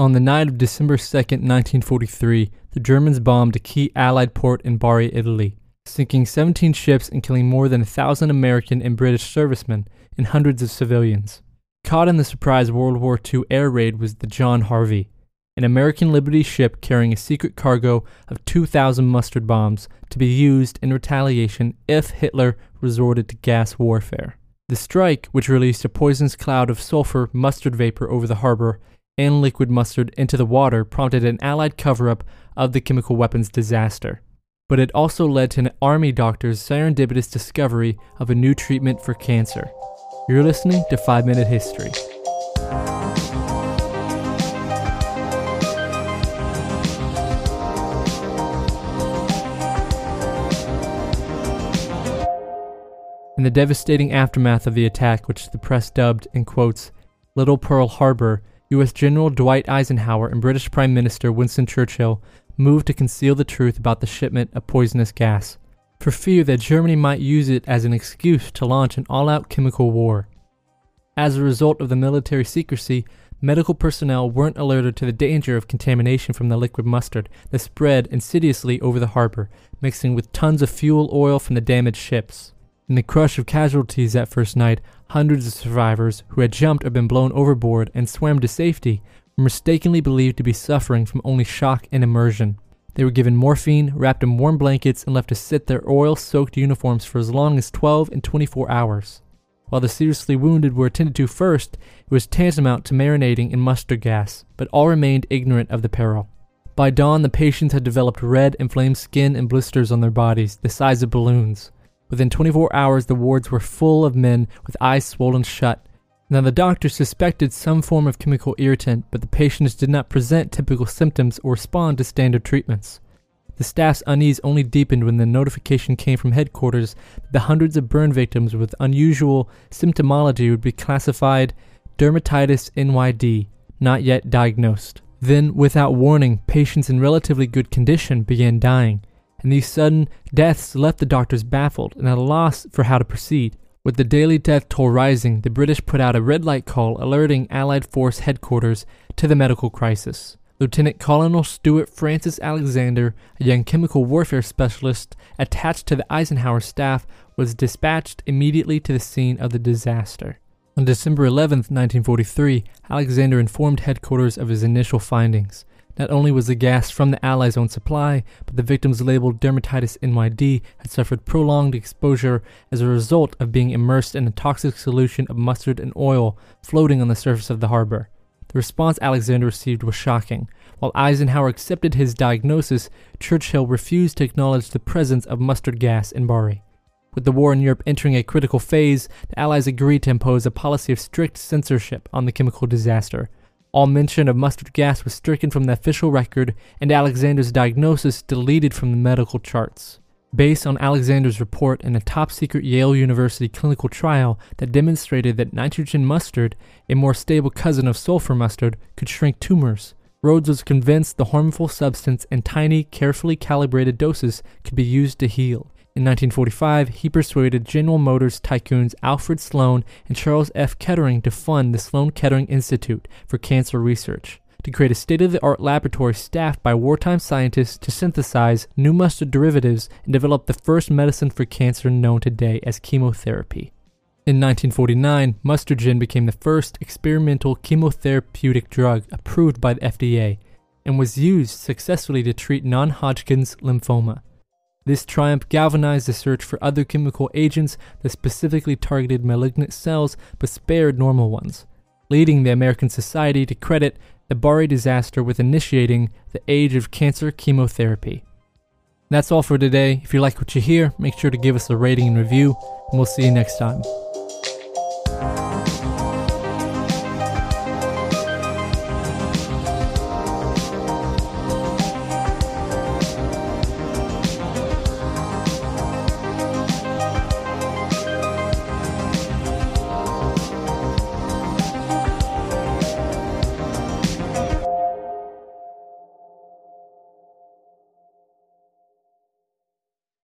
On the night of December 2, 1943, the Germans bombed a key Allied port in Bari, Italy, sinking 17 ships and killing more than a thousand American and British servicemen and hundreds of civilians. Caught in the surprise World War II air raid was the John Harvey, an American Liberty ship carrying a secret cargo of 2,000 mustard bombs to be used in retaliation if Hitler resorted to gas warfare. The strike, which released a poisonous cloud of sulfur mustard vapor over the harbor, and liquid mustard into the water prompted an Allied cover up of the chemical weapons disaster. But it also led to an Army doctor's serendipitous discovery of a new treatment for cancer. You're listening to 5 Minute History. In the devastating aftermath of the attack, which the press dubbed, in quotes, Little Pearl Harbor, U.S. General Dwight Eisenhower and British Prime Minister Winston Churchill moved to conceal the truth about the shipment of poisonous gas, for fear that Germany might use it as an excuse to launch an all out chemical war. As a result of the military secrecy, medical personnel weren't alerted to the danger of contamination from the liquid mustard that spread insidiously over the harbor, mixing with tons of fuel oil from the damaged ships. In the crush of casualties that first night, hundreds of survivors who had jumped or been blown overboard and swam to safety were mistakenly believed to be suffering from only shock and immersion. They were given morphine, wrapped in warm blankets, and left to sit their oil soaked uniforms for as long as 12 and 24 hours. While the seriously wounded were attended to first, it was tantamount to marinating in mustard gas, but all remained ignorant of the peril. By dawn, the patients had developed red, inflamed skin and blisters on their bodies, the size of balloons. Within 24 hours, the wards were full of men with eyes swollen shut. Now, the doctors suspected some form of chemical irritant, but the patients did not present typical symptoms or respond to standard treatments. The staff's unease only deepened when the notification came from headquarters that the hundreds of burn victims with unusual symptomology would be classified dermatitis NYD, not yet diagnosed. Then, without warning, patients in relatively good condition began dying and these sudden deaths left the doctors baffled and at a loss for how to proceed. With the daily death toll rising, the British put out a red light call alerting Allied Force headquarters to the medical crisis. Lieutenant Colonel Stewart Francis Alexander, a young chemical warfare specialist attached to the Eisenhower staff, was dispatched immediately to the scene of the disaster. On December 11, 1943, Alexander informed headquarters of his initial findings. Not only was the gas from the Allies' own supply, but the victims labeled dermatitis NYD had suffered prolonged exposure as a result of being immersed in a toxic solution of mustard and oil floating on the surface of the harbor. The response Alexander received was shocking. While Eisenhower accepted his diagnosis, Churchill refused to acknowledge the presence of mustard gas in Bari. With the war in Europe entering a critical phase, the Allies agreed to impose a policy of strict censorship on the chemical disaster. All mention of mustard gas was stricken from the official record and Alexander's diagnosis deleted from the medical charts. Based on Alexander's report in a top secret Yale University clinical trial that demonstrated that nitrogen mustard, a more stable cousin of sulfur mustard, could shrink tumors, Rhoads was convinced the harmful substance in tiny, carefully calibrated doses could be used to heal. In 1945, he persuaded General Motors tycoons Alfred Sloan and Charles F. Kettering to fund the Sloan Kettering Institute for Cancer Research to create a state of the art laboratory staffed by wartime scientists to synthesize new mustard derivatives and develop the first medicine for cancer known today as chemotherapy. In 1949, Mustargen became the first experimental chemotherapeutic drug approved by the FDA and was used successfully to treat non Hodgkin's lymphoma. This triumph galvanized the search for other chemical agents that specifically targeted malignant cells but spared normal ones, leading the American Society to credit the Bari disaster with initiating the age of cancer chemotherapy. That's all for today. If you like what you hear, make sure to give us a rating and review, and we'll see you next time.